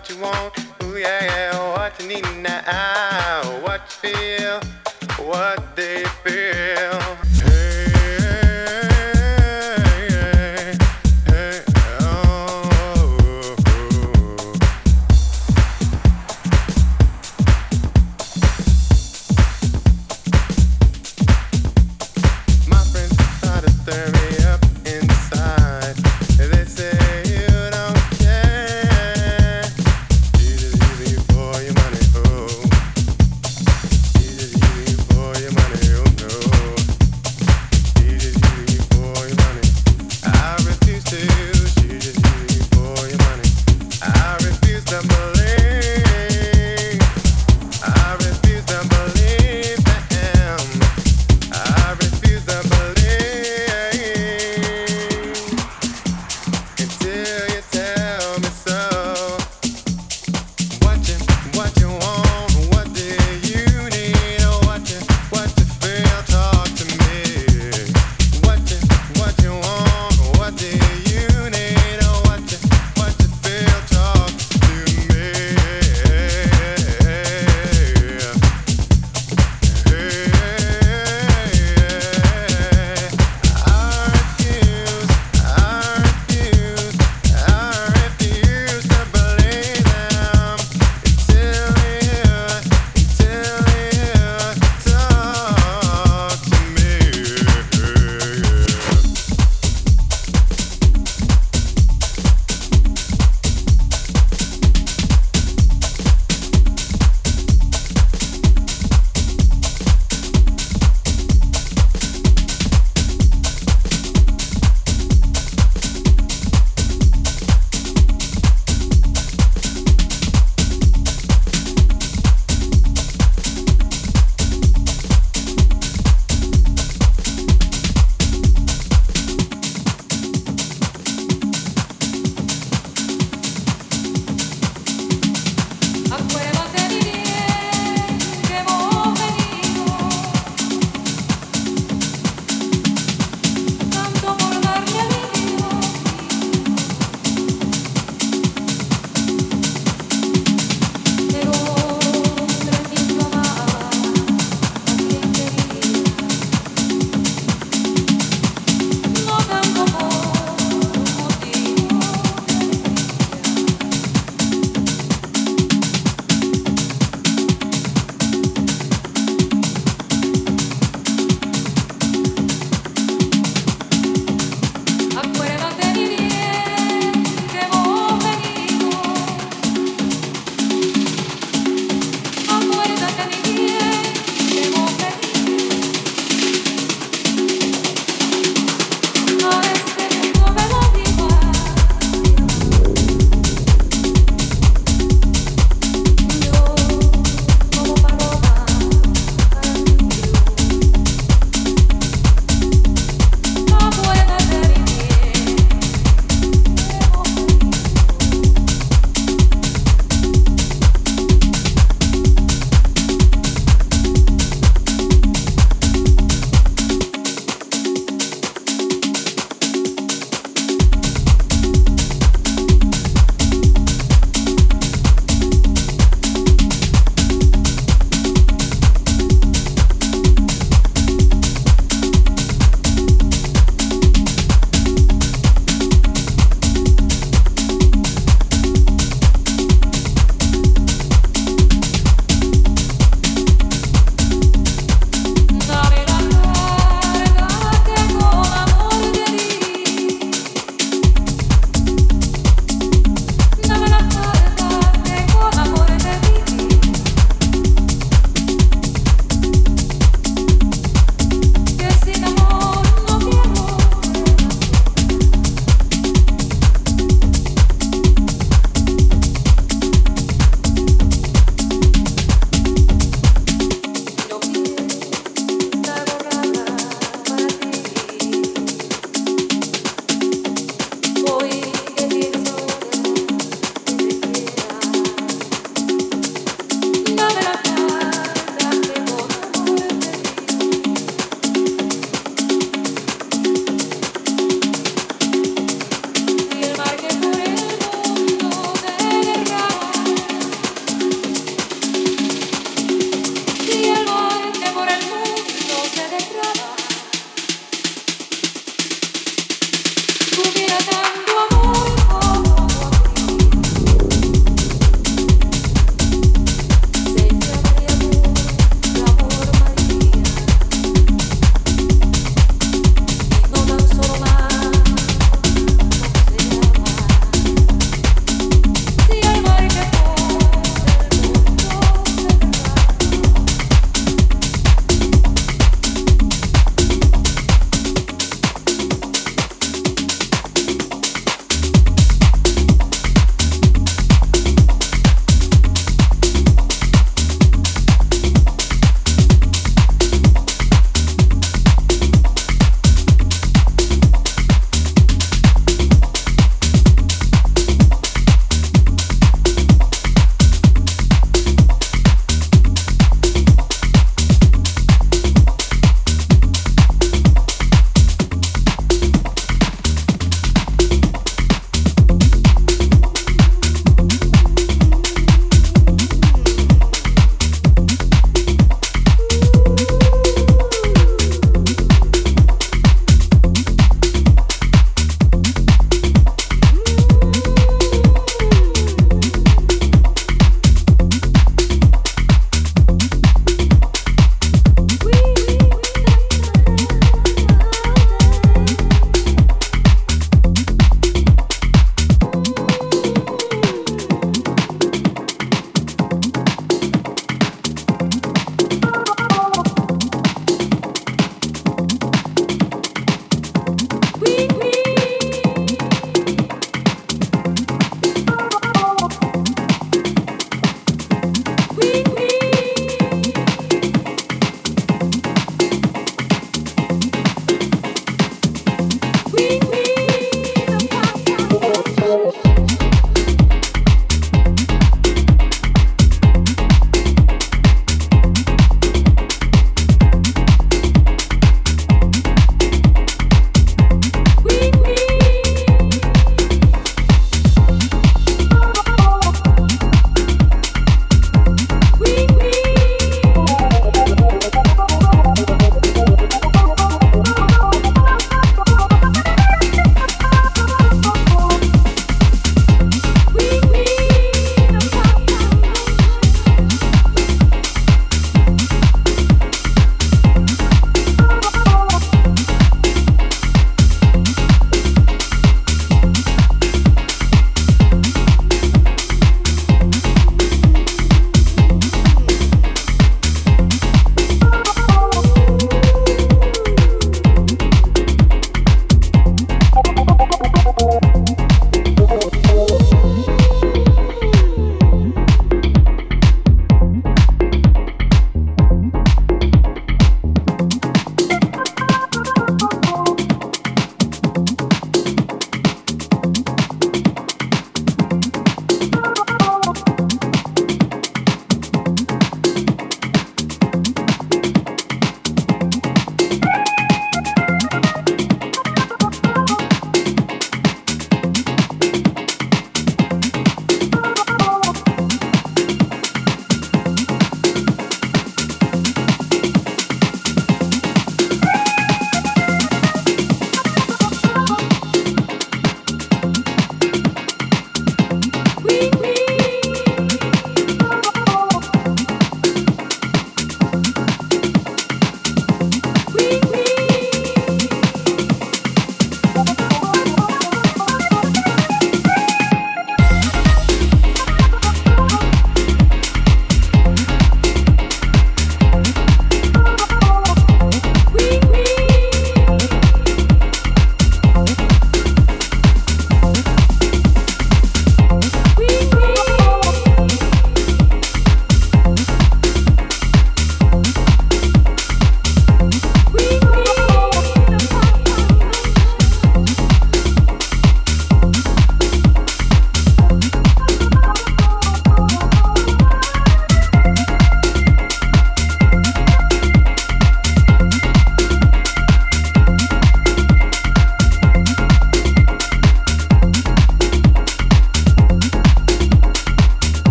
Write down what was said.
what you want.